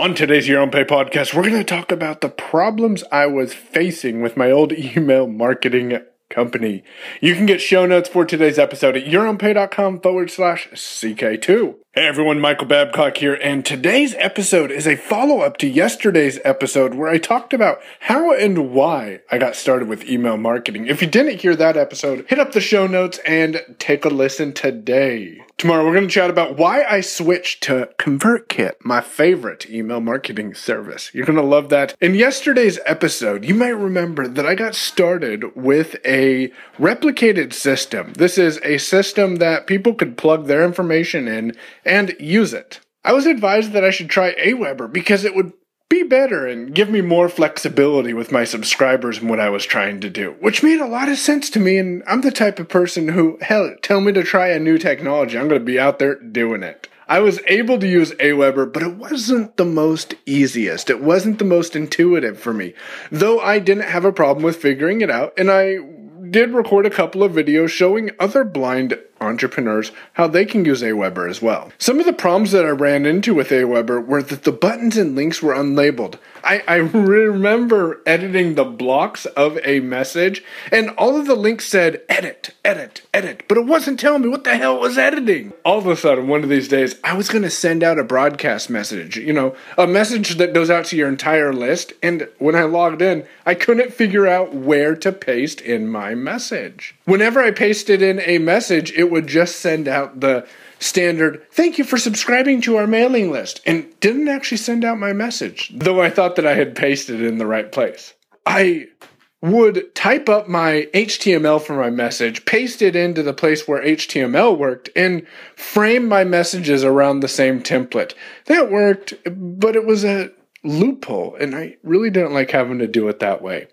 On today's Your Own Pay podcast, we're going to talk about the problems I was facing with my old email marketing company. You can get show notes for today's episode at yourownpay.com forward slash CK2. Hey everyone, Michael Babcock here, and today's episode is a follow up to yesterday's episode where I talked about how and why I got started with email marketing. If you didn't hear that episode, hit up the show notes and take a listen today. Tomorrow, we're going to chat about why I switched to ConvertKit, my favorite email marketing service. You're going to love that. In yesterday's episode, you might remember that I got started with a replicated system. This is a system that people could plug their information in and use it. I was advised that I should try Aweber because it would be better and give me more flexibility with my subscribers and what I was trying to do, which made a lot of sense to me. And I'm the type of person who, hell, tell me to try a new technology. I'm going to be out there doing it. I was able to use Aweber, but it wasn't the most easiest. It wasn't the most intuitive for me, though I didn't have a problem with figuring it out. And I did record a couple of videos showing other blind entrepreneurs how they can use Aweber as well. Some of the problems that I ran into with Aweber were that the buttons and links were unlabeled. I, I remember editing the blocks of a message, and all of the links said edit, edit, edit, but it wasn't telling me what the hell was editing. All of a sudden, one of these days, I was going to send out a broadcast message, you know, a message that goes out to your entire list, and when I logged in, I couldn't figure out where to paste in my message. Whenever I pasted in a message, it would just send out the standard thank you for subscribing to our mailing list and didn't actually send out my message, though I thought that I had pasted it in the right place. I would type up my HTML for my message, paste it into the place where HTML worked, and frame my messages around the same template. That worked, but it was a loophole, and I really didn't like having to do it that way.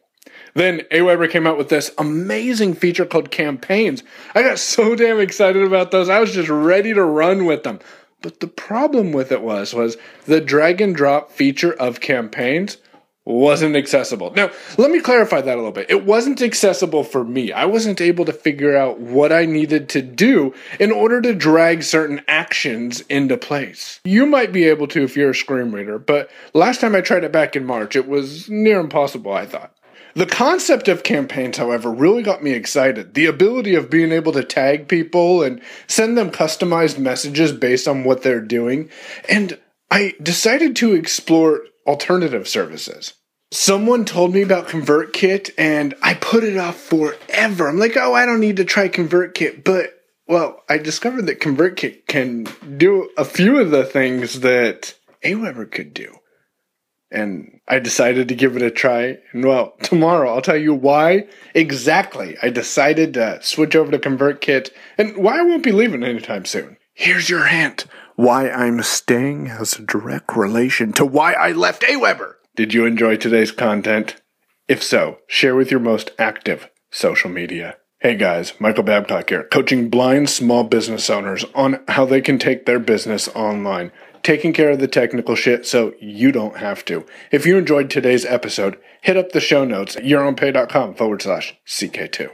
Then Aweber came out with this amazing feature called campaigns. I got so damn excited about those. I was just ready to run with them. But the problem with it was was the drag and drop feature of campaigns wasn't accessible. Now, let me clarify that a little bit. It wasn't accessible for me. I wasn't able to figure out what I needed to do in order to drag certain actions into place. You might be able to if you're a screen reader, but last time I tried it back in March, it was near impossible, I thought. The concept of campaigns, however, really got me excited. The ability of being able to tag people and send them customized messages based on what they're doing. And I decided to explore alternative services. Someone told me about ConvertKit and I put it off forever. I'm like, oh, I don't need to try ConvertKit. But, well, I discovered that ConvertKit can do a few of the things that Aweber could do and I decided to give it a try. And well, tomorrow I'll tell you why exactly I decided to switch over to ConvertKit and why I won't be leaving anytime soon. Here's your hint why I'm staying has a direct relation to why I left Aweber. Did you enjoy today's content? If so, share with your most active social media. Hey guys, Michael Babcock here, coaching blind small business owners on how they can take their business online taking care of the technical shit so you don't have to. If you enjoyed today's episode, hit up the show notes at yourownpay.com forward slash CK2.